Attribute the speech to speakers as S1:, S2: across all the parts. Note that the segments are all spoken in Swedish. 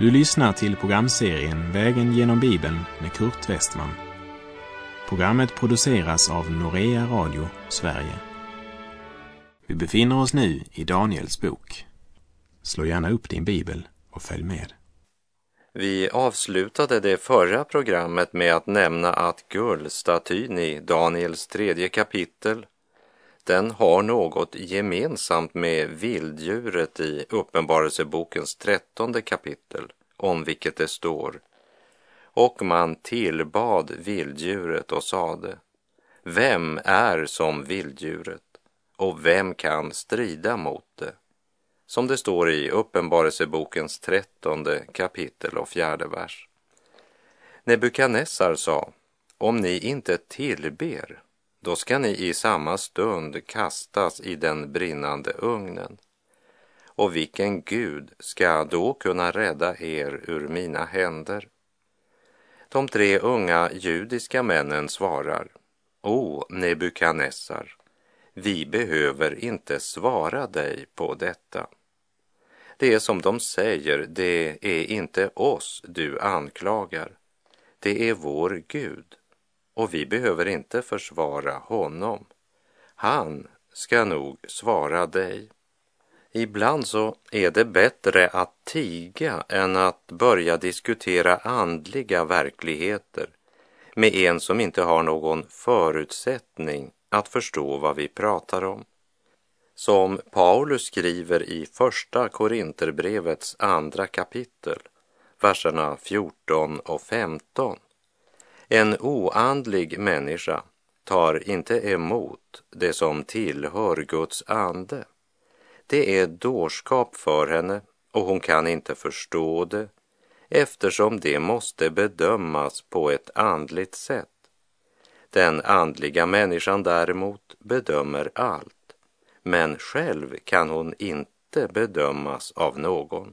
S1: Du lyssnar till programserien Vägen genom Bibeln med Kurt Westman. Programmet produceras av Norea Radio Sverige. Vi befinner oss nu i Daniels bok. Slå gärna upp din bibel och följ med.
S2: Vi avslutade det förra programmet med att nämna att guldstatyn i Daniels tredje kapitel den har något gemensamt med vilddjuret i Uppenbarelsebokens trettonde kapitel, om vilket det står. Och man tillbad vilddjuret och sade, vem är som vilddjuret och vem kan strida mot det? Som det står i Uppenbarelsebokens trettonde kapitel och fjärde vers. Nebukadnessar sa, om ni inte tillber då ska ni i samma stund kastas i den brinnande ugnen. Och vilken Gud ska då kunna rädda er ur mina händer? De tre unga judiska männen svarar, O Nebukadnessar, vi behöver inte svara dig på detta. Det är som de säger, det är inte oss du anklagar, det är vår Gud och vi behöver inte försvara honom. Han ska nog svara dig. Ibland så är det bättre att tiga än att börja diskutera andliga verkligheter med en som inte har någon förutsättning att förstå vad vi pratar om. Som Paulus skriver i Första Korinterbrevets andra kapitel, verserna 14 och 15. En oandlig människa tar inte emot det som tillhör Guds ande. Det är dårskap för henne och hon kan inte förstå det eftersom det måste bedömas på ett andligt sätt. Den andliga människan däremot bedömer allt, men själv kan hon inte bedömas av någon.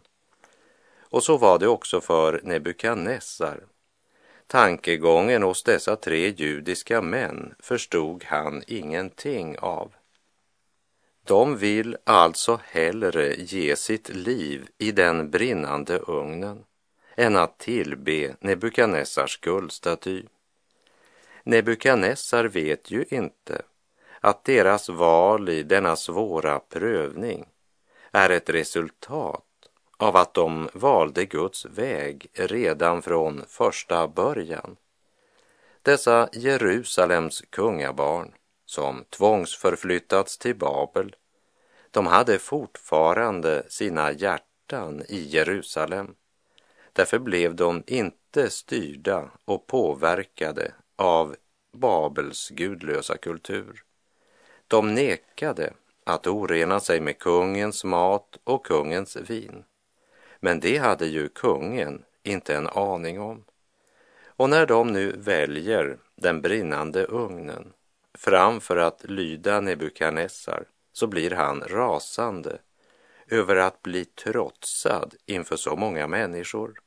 S2: Och så var det också för Nebukadnessar Tankegången hos dessa tre judiska män förstod han ingenting av. De vill alltså hellre ge sitt liv i den brinnande ugnen än att tillbe Nebukadnessars guldstaty. Nebukadnessar vet ju inte att deras val i denna svåra prövning är ett resultat av att de valde Guds väg redan från första början. Dessa Jerusalems kungabarn som tvångsförflyttats till Babel, de hade fortfarande sina hjärtan i Jerusalem. Därför blev de inte styrda och påverkade av Babels gudlösa kultur. De nekade att orena sig med kungens mat och kungens vin. Men det hade ju kungen inte en aning om. Och när de nu väljer den brinnande ugnen framför att lyda Nebukadnessar så blir han rasande över att bli trotsad inför så många människor.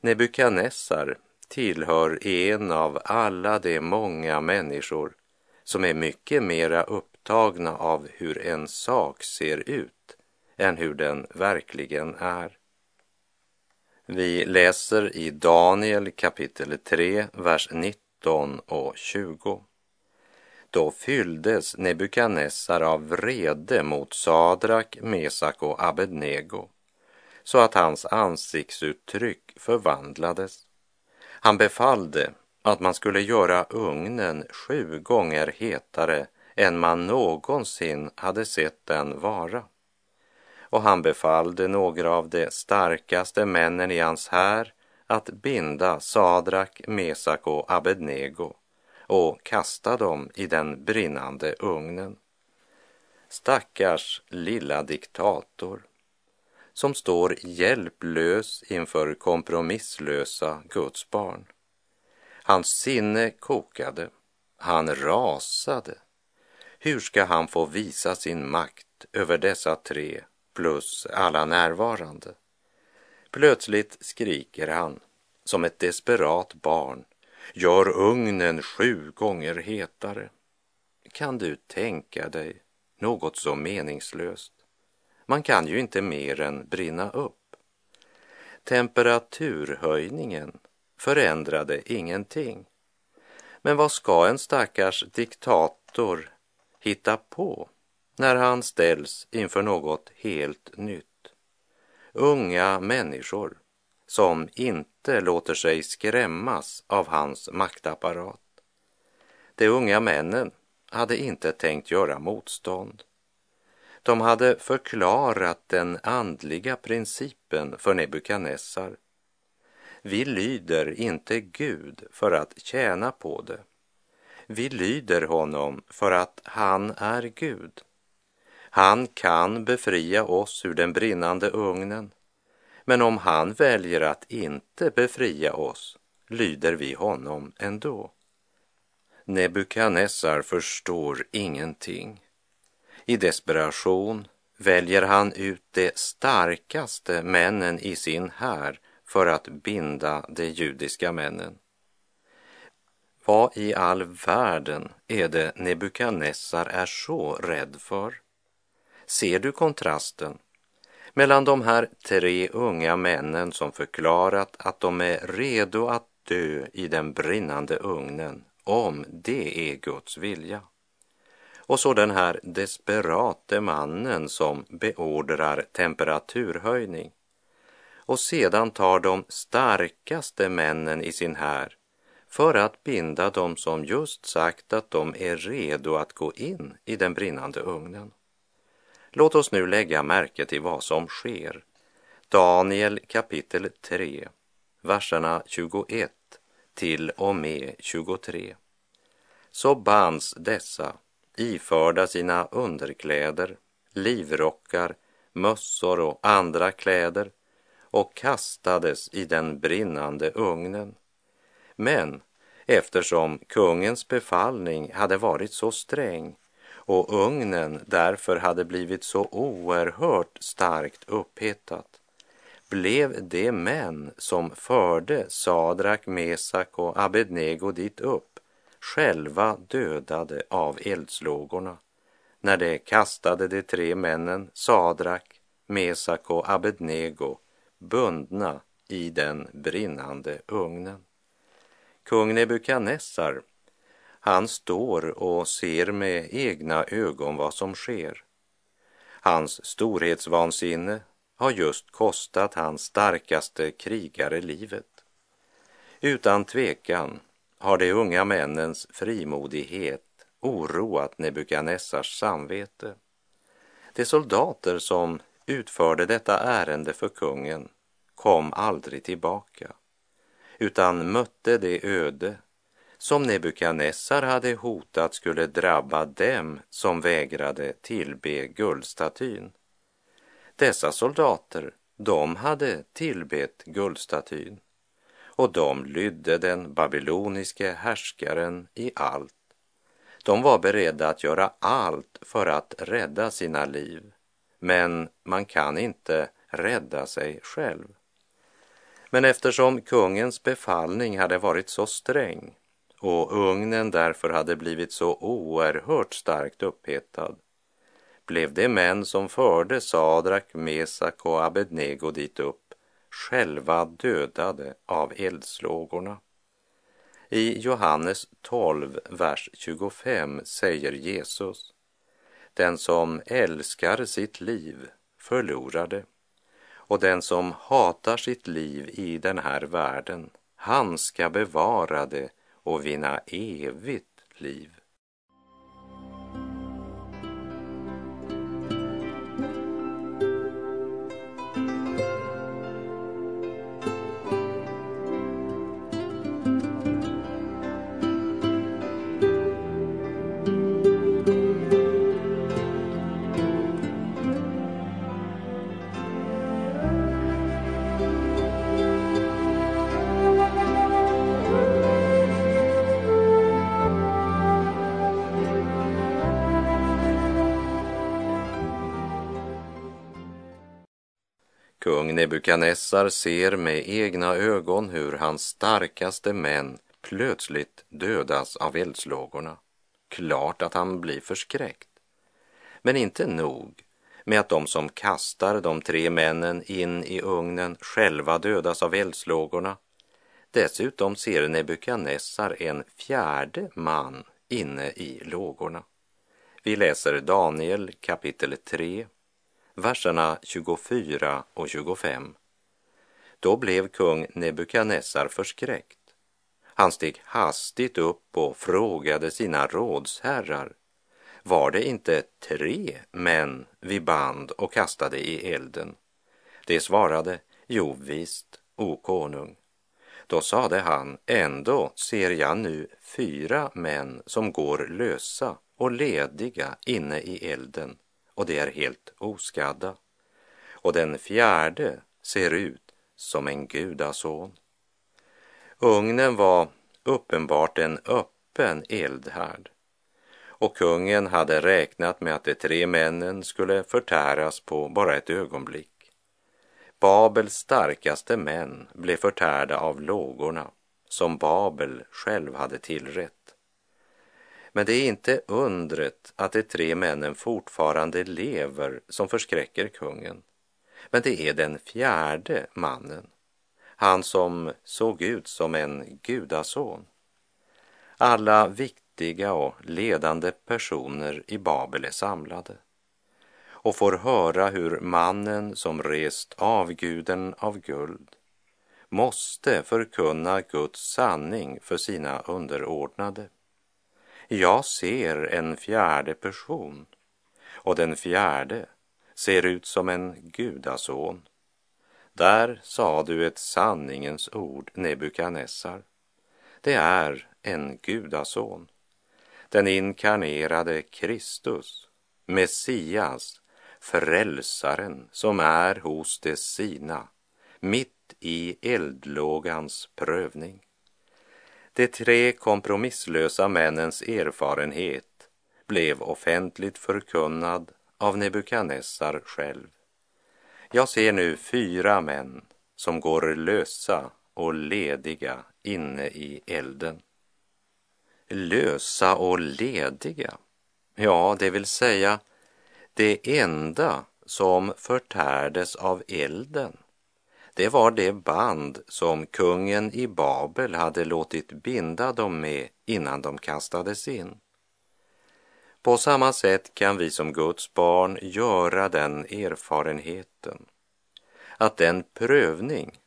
S2: Nebukadnessar tillhör en av alla de många människor som är mycket mera upptagna av hur en sak ser ut än hur den verkligen är. Vi läser i Daniel kapitel 3, vers 19 och 20. Då fylldes Nebukadnessar av vrede mot Sadrak, Mesak och Abednego så att hans ansiktsuttryck förvandlades. Han befallde att man skulle göra ugnen sju gånger hetare än man någonsin hade sett den vara och han befallde några av de starkaste männen i hans här att binda Sadrak, Mesak och Abednego och kasta dem i den brinnande ugnen. Stackars lilla diktator som står hjälplös inför kompromisslösa Guds barn. Hans sinne kokade, han rasade. Hur ska han få visa sin makt över dessa tre plus alla närvarande. Plötsligt skriker han som ett desperat barn. Gör ugnen sju gånger hetare. Kan du tänka dig något så meningslöst? Man kan ju inte mer än brinna upp. Temperaturhöjningen förändrade ingenting. Men vad ska en stackars diktator hitta på när han ställs inför något helt nytt? Unga människor som inte låter sig skrämmas av hans maktapparat. De unga männen hade inte tänkt göra motstånd. De hade förklarat den andliga principen för Nebukadnessar. Vi lyder inte Gud för att tjäna på det. Vi lyder honom för att han är Gud. Han kan befria oss ur den brinnande ugnen. Men om han väljer att inte befria oss lyder vi honom ändå. Nebukadnessar förstår ingenting. I desperation väljer han ut de starkaste männen i sin här för att binda de judiska männen. Vad i all världen är det Nebukadnessar är så rädd för? Ser du kontrasten mellan de här tre unga männen som förklarat att de är redo att dö i den brinnande ugnen om det är Guds vilja? Och så den här desperate mannen som beordrar temperaturhöjning och sedan tar de starkaste männen i sin här för att binda dem som just sagt att de är redo att gå in i den brinnande ugnen. Låt oss nu lägga märke till vad som sker. Daniel kapitel 3, verserna 21 till och med 23. Så bands dessa iförda sina underkläder, livrockar, mössor och andra kläder och kastades i den brinnande ugnen. Men eftersom kungens befallning hade varit så sträng och ugnen därför hade blivit så oerhört starkt upphettat blev de män som förde Sadrak, Mesak och Abednego dit upp själva dödade av eldslågorna när de kastade de tre männen Sadrak, Mesak och Abednego bundna i den brinnande ugnen. Kung Nebukadnessar, han står och ser med egna ögon vad som sker. Hans storhetsvansinne har just kostat hans starkaste krigare livet. Utan tvekan har de unga männens frimodighet oroat Nebukadnessars samvete. De soldater som utförde detta ärende för kungen kom aldrig tillbaka utan mötte det öde som Nebukadnessar hade hotat skulle drabba dem som vägrade tillbe guldstatyn. Dessa soldater, de hade tillbett guldstatyn och de lydde den babyloniske härskaren i allt. De var beredda att göra allt för att rädda sina liv, men man kan inte rädda sig själv. Men eftersom kungens befallning hade varit så sträng och ugnen därför hade blivit så oerhört starkt upphettad blev de män som förde Sadrak, Mesak och Abednego dit upp själva dödade av eldslågorna. I Johannes 12, vers 25 säger Jesus Den som älskar sitt liv förlorar det och den som hatar sitt liv i den här världen, han ska bevara det och vinna evigt liv. Kung Nebukadnessar ser med egna ögon hur hans starkaste män plötsligt dödas av eldslågorna. Klart att han blir förskräckt. Men inte nog med att de som kastar de tre männen in i ugnen själva dödas av eldslågorna. Dessutom ser Nebukadnessar en fjärde man inne i lågorna. Vi läser Daniel kapitel 3, verserna 24 och 25. Då blev kung Nebukadnessar förskräckt. Han steg hastigt upp och frågade sina rådsherrar. Var det inte tre män vi band och kastade i elden? De svarade, jo visst, o konung. Då sade han, ändå ser jag nu fyra män som går lösa och lediga inne i elden och de är helt oskadda. Och den fjärde ser ut som en gudason. Ugnen var uppenbart en öppen eldhärd och kungen hade räknat med att de tre männen skulle förtäras på bara ett ögonblick. Babels starkaste män blev förtärda av lågorna som Babel själv hade tillrätt. Men det är inte undret att de tre männen fortfarande lever som förskräcker kungen. Men det är den fjärde mannen, han som såg ut som en gudason. Alla viktiga och ledande personer i Babel är samlade och får höra hur mannen som rest avguden av guld måste förkunna Guds sanning för sina underordnade. Jag ser en fjärde person och den fjärde ser ut som en gudason. Där sa du ett sanningens ord, Nebukadnessar. Det är en gudason, den inkarnerade Kristus, Messias, frälsaren som är hos de sina, mitt i eldlågans prövning. De tre kompromisslösa männens erfarenhet blev offentligt förkunnad av Nebukadnessar själv. Jag ser nu fyra män som går lösa och lediga inne i elden. Lösa och lediga, ja, det vill säga det enda som förtärdes av elden, det var det band som kungen i Babel hade låtit binda dem med innan de kastades in. På samma sätt kan vi som Guds barn göra den erfarenheten att den prövning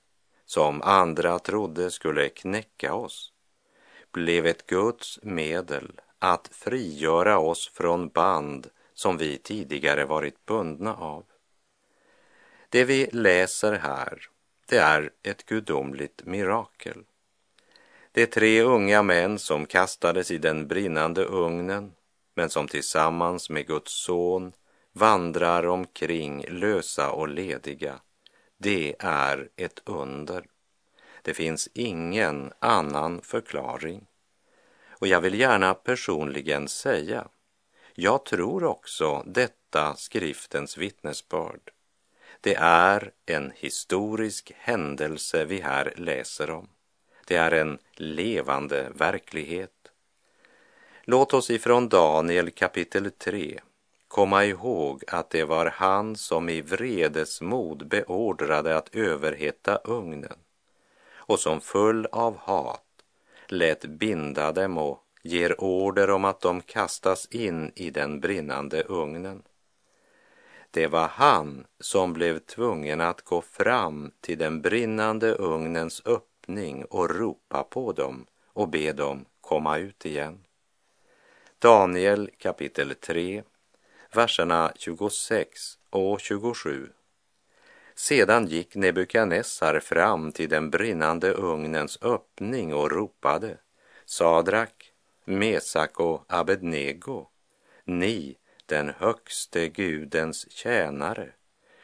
S2: som andra trodde skulle knäcka oss blev ett Guds medel att frigöra oss från band som vi tidigare varit bundna av. Det vi läser här, det är ett gudomligt mirakel. De tre unga män som kastades i den brinnande ugnen, men som tillsammans med Guds son vandrar omkring lösa och lediga, det är ett under. Det finns ingen annan förklaring. Och jag vill gärna personligen säga jag tror också detta skriftens vittnesbörd. Det är en historisk händelse vi här läser om. Det är en levande verklighet. Låt oss ifrån Daniel kapitel 3 komma ihåg att det var han som i vredesmod beordrade att överhetta ugnen och som full av hat lät binda dem och ger order om att de kastas in i den brinnande ugnen. Det var han som blev tvungen att gå fram till den brinnande ugnens öppning och ropa på dem och be dem komma ut igen. Daniel kapitel 3, verserna 26 och 27. Sedan gick Nebukadnessar fram till den brinnande ugnens öppning och ropade Sadrak, Mesak och Abednego, ni, den högste Gudens tjänare,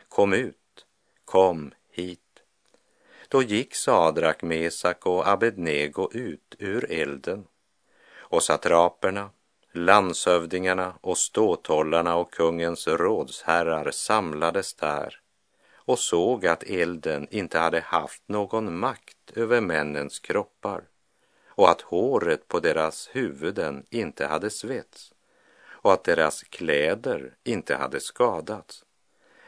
S2: kom ut, kom hit. Då gick Sadrak, Mesak och Abednego ut ur elden. Och satraperna, landshövdingarna och ståthållarna och kungens rådsherrar samlades där och såg att elden inte hade haft någon makt över männens kroppar och att håret på deras huvuden inte hade svets och att deras kläder inte hade skadats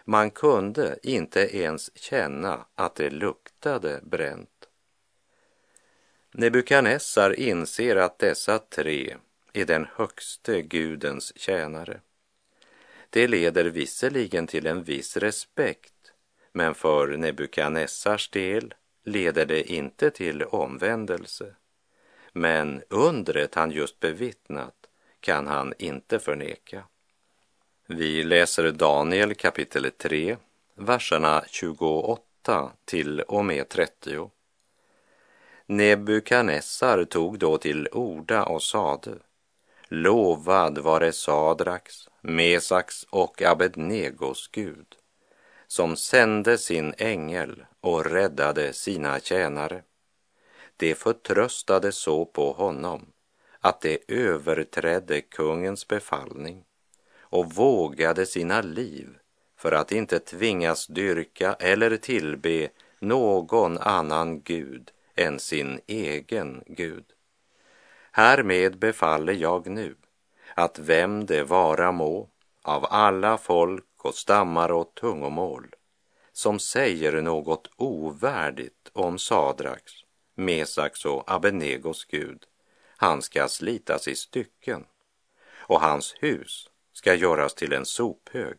S2: Man kunde inte ens känna att det luktade bränt. Nebukadnessar inser att dessa tre är den högste Gudens tjänare. Det leder visserligen till en viss respekt, men för Nebukadnessars del leder det inte till omvändelse. Men undret han just bevittnat kan han inte förneka. Vi läser Daniel kapitel 3, verserna 28 till och med 30. Nebukadnessar tog då till orda och sade Lovad vare Sadraks, Mesaks och Abednegos Gud som sände sin ängel och räddade sina tjänare. De förtröstade så på honom att de överträdde kungens befallning och vågade sina liv för att inte tvingas dyrka eller tillbe någon annan gud än sin egen Gud. Härmed befaller jag nu att vem det vara må av alla folk och stammar och tungomål som säger något ovärdigt om Sadraks, Mesaks och Abenegos Gud, han ska slitas i stycken och hans hus ska göras till en sophög,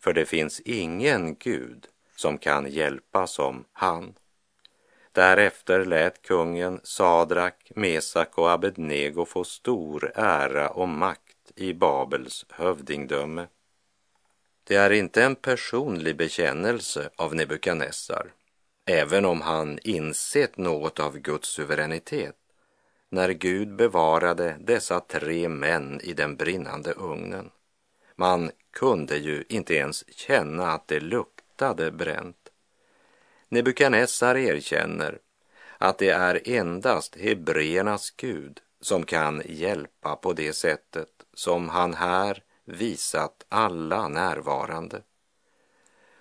S2: för det finns ingen Gud som kan hjälpa som han. Därefter lät kungen Sadrak, Mesak och Abednego få stor ära och makt i Babels hövdingdöme. Det är inte en personlig bekännelse av Nebukadnessar, även om han insett något av Guds suveränitet när Gud bevarade dessa tre män i den brinnande ugnen. Man kunde ju inte ens känna att det luktade bränt. Nebukadnessar erkänner att det är endast hebreernas Gud som kan hjälpa på det sättet som han här visat alla närvarande.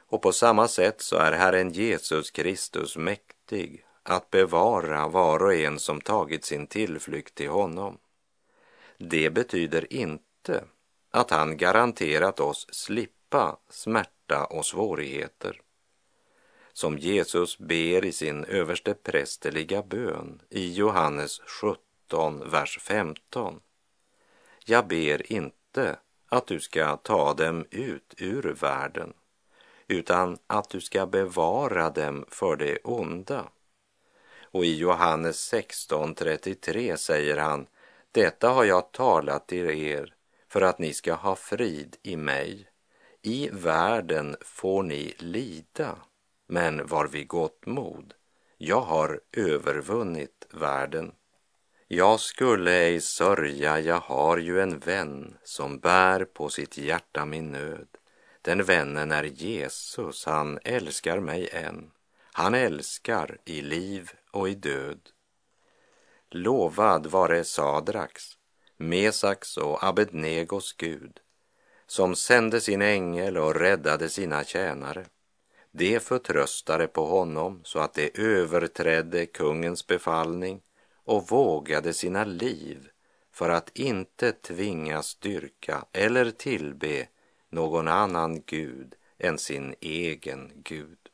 S2: Och på samma sätt så är Herren Jesus Kristus mäktig att bevara var och en som tagit sin tillflykt till honom. Det betyder inte att han garanterat oss slippa smärta och svårigheter. Som Jesus ber i sin överste prästerliga bön i Johannes 17, vers 15. Jag ber inte att du ska ta dem ut ur världen, utan att du ska bevara dem för det onda. Och i Johannes 16.33 säger han, detta har jag talat till er för att ni ska ha frid i mig. I världen får ni lida, men var vid gott mod. Jag har övervunnit världen. Jag skulle ej sörja, jag har ju en vän som bär på sitt hjärta min nöd. Den vännen är Jesus, han älskar mig än. Han älskar i liv och i död. Lovad vare Sadraks, Mesaks och Abednegos Gud, som sände sin ängel och räddade sina tjänare. De förtröstade på honom så att de överträdde kungens befallning och vågade sina liv för att inte tvingas dyrka eller tillbe någon annan gud än sin egen Gud.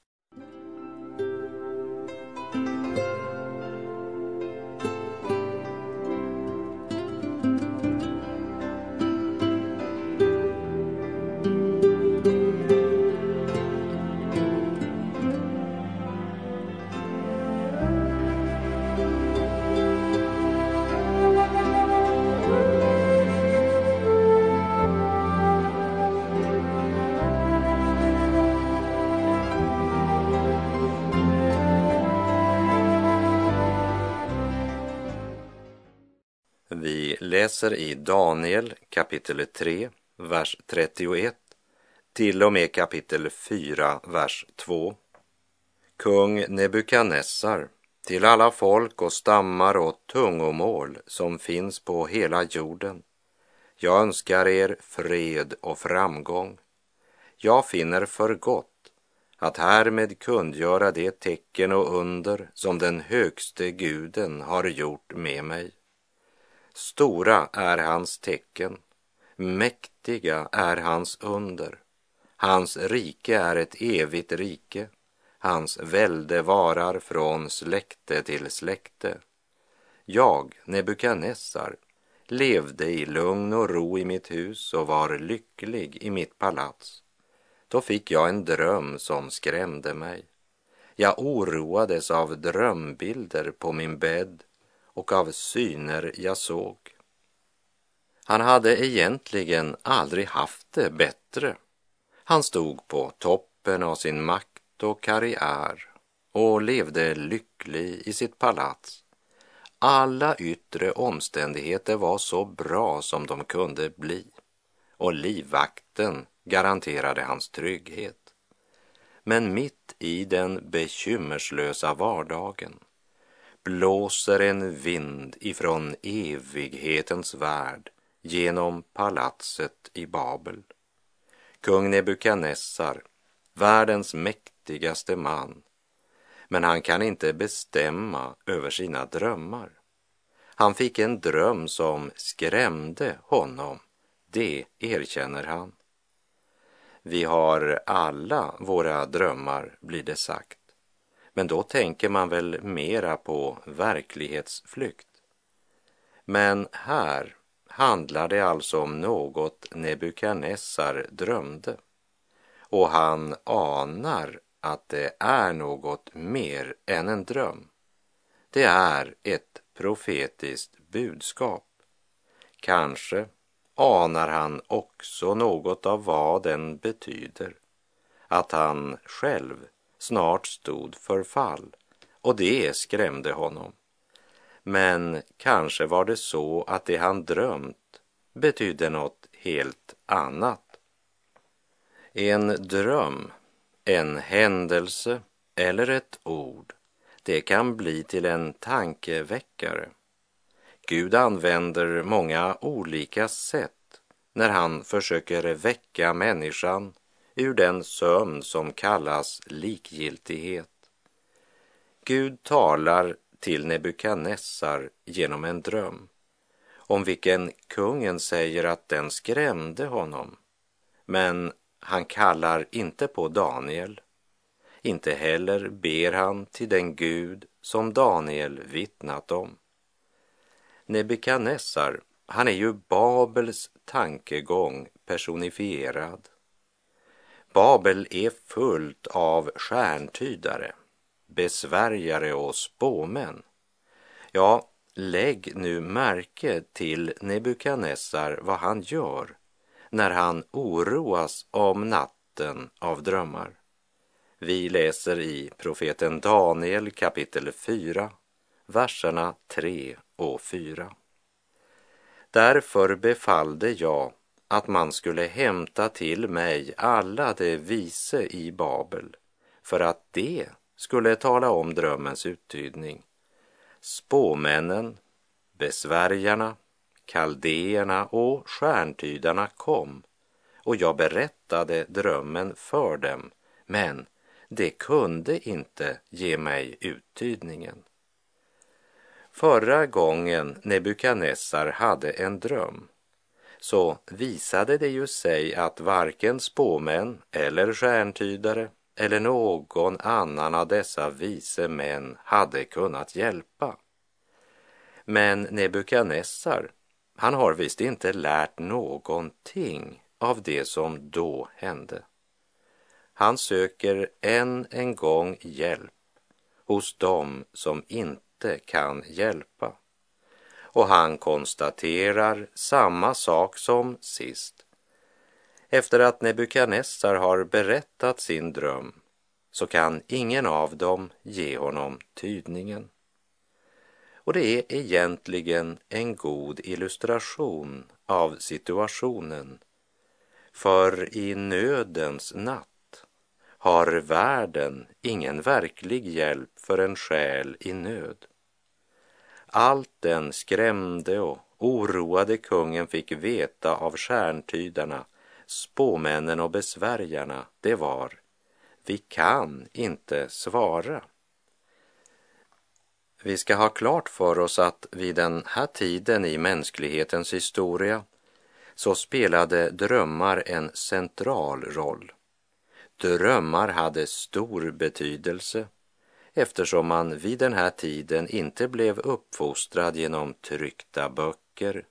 S2: Läser i Daniel kapitel 3, vers 31 till och med kapitel 4, vers 2. Kung Nebukadnessar, till alla folk och stammar och tungomål som finns på hela jorden. Jag önskar er fred och framgång. Jag finner för gott att härmed kundgöra det tecken och under som den högste guden har gjort med mig. Stora är hans tecken, mäktiga är hans under. Hans rike är ett evigt rike. Hans välde varar från släkte till släkte. Jag, Nebukadnessar, levde i lugn och ro i mitt hus och var lycklig i mitt palats. Då fick jag en dröm som skrämde mig. Jag oroades av drömbilder på min bädd och av syner jag såg. Han hade egentligen aldrig haft det bättre. Han stod på toppen av sin makt och karriär och levde lycklig i sitt palats. Alla yttre omständigheter var så bra som de kunde bli och livvakten garanterade hans trygghet. Men mitt i den bekymmerslösa vardagen blåser en vind ifrån evighetens värld genom palatset i Babel. Kung Nebukadnessar, världens mäktigaste man, men han kan inte bestämma över sina drömmar. Han fick en dröm som skrämde honom, det erkänner han. Vi har alla våra drömmar, blir det sagt. Men då tänker man väl mera på verklighetsflykt. Men här handlar det alltså om något Nebukadnessar drömde. Och han anar att det är något mer än en dröm. Det är ett profetiskt budskap. Kanske anar han också något av vad den betyder. Att han själv snart stod för fall och det skrämde honom. Men kanske var det så att det han drömt betydde något helt annat. En dröm, en händelse eller ett ord, det kan bli till en tankeväckare. Gud använder många olika sätt när han försöker väcka människan ur den sömn som kallas likgiltighet. Gud talar till Nebukadnessar genom en dröm om vilken kungen säger att den skrämde honom. Men han kallar inte på Daniel. Inte heller ber han till den Gud som Daniel vittnat om. Nebukadnessar, han är ju Babels tankegång personifierad. Babel är fullt av stjärntydare, besvärjare och spåmän. Ja, lägg nu märke till Nebukadnessar vad han gör när han oroas om natten av drömmar. Vi läser i profeten Daniel kapitel 4, verserna 3 och 4. Därför befallde jag att man skulle hämta till mig alla de vise i Babel för att det skulle tala om drömmens uttydning. Spåmännen, besvärjarna, kaldéerna och stjärntydarna kom och jag berättade drömmen för dem, men de kunde inte ge mig uttydningen. Förra gången Nebukadnessar hade en dröm så visade det ju sig att varken spåmän eller stjärntydare eller någon annan av dessa vise män hade kunnat hjälpa. Men Nebukadnessar, han har visst inte lärt någonting av det som då hände. Han söker än en gång hjälp hos dem som inte kan hjälpa. Och han konstaterar samma sak som sist. Efter att Nebukadnessar har berättat sin dröm så kan ingen av dem ge honom tydningen. Och det är egentligen en god illustration av situationen. För i nödens natt har världen ingen verklig hjälp för en själ i nöd. Allt den skrämde och oroade kungen fick veta av stjärntydarna, spåmännen och besvärjarna, det var. Vi kan inte svara. Vi ska ha klart för oss att vid den här tiden i mänsklighetens historia så spelade drömmar en central roll. Drömmar hade stor betydelse eftersom man vid den här tiden inte blev uppfostrad genom tryckta böcker,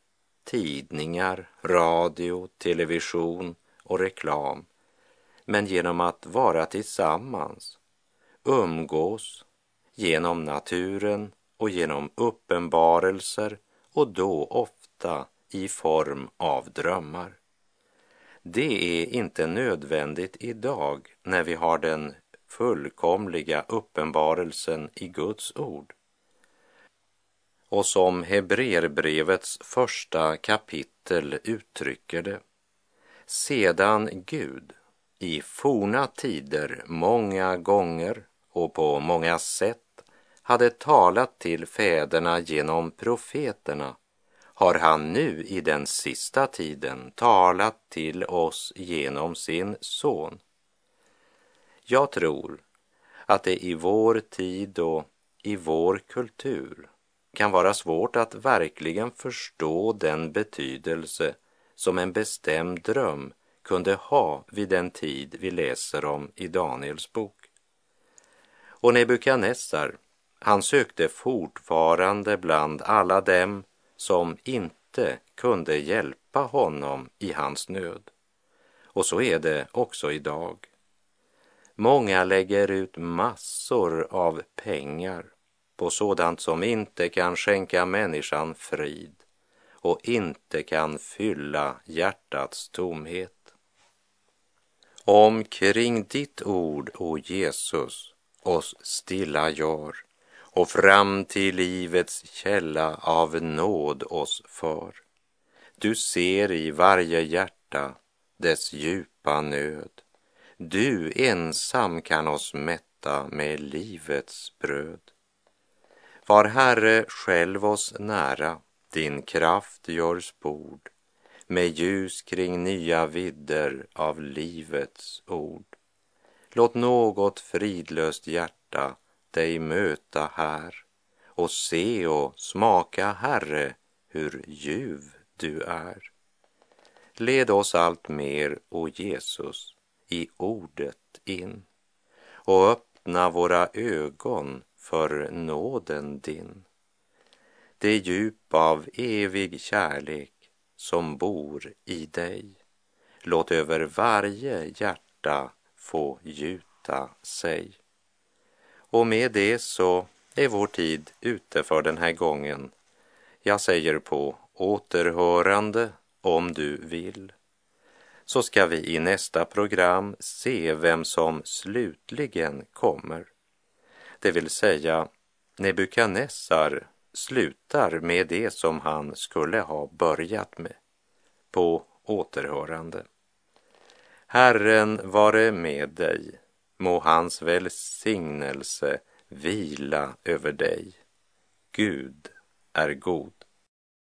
S2: tidningar, radio, television och reklam, men genom att vara tillsammans, umgås, genom naturen och genom uppenbarelser och då ofta i form av drömmar. Det är inte nödvändigt idag när vi har den fullkomliga uppenbarelsen i Guds ord. Och som Hebreerbrevets första kapitel uttrycker det, sedan Gud i forna tider många gånger och på många sätt hade talat till fäderna genom profeterna har han nu i den sista tiden talat till oss genom sin son. Jag tror att det i vår tid och i vår kultur kan vara svårt att verkligen förstå den betydelse som en bestämd dröm kunde ha vid den tid vi läser om i Daniels bok. Och Nebukadnessar, han sökte fortfarande bland alla dem som inte kunde hjälpa honom i hans nöd. Och så är det också idag. Många lägger ut massor av pengar på sådant som inte kan skänka människan frid och inte kan fylla hjärtats tomhet. Omkring ditt ord, o Jesus, oss stilla gör och fram till livets källa av nåd oss för. Du ser i varje hjärta dess djupa nöd. Du ensam kan oss mätta med livets bröd. Var Herre själv oss nära, din kraft gör spord med ljus kring nya vidder av livets ord. Låt något fridlöst hjärta dig möta här och se och smaka, Herre, hur ljuv du är. Led oss allt mer, o Jesus, i ordet in och öppna våra ögon för nåden din. Det djup av evig kärlek som bor i dig. Låt över varje hjärta få gjuta sig. Och med det så är vår tid ute för den här gången. Jag säger på återhörande om du vill. Så ska vi i nästa program se vem som slutligen kommer. Det vill säga Nebukadnessar slutar med det som han skulle ha börjat med. På återhörande. Herren vare med dig må hans välsignelse vila över dig. Gud är god.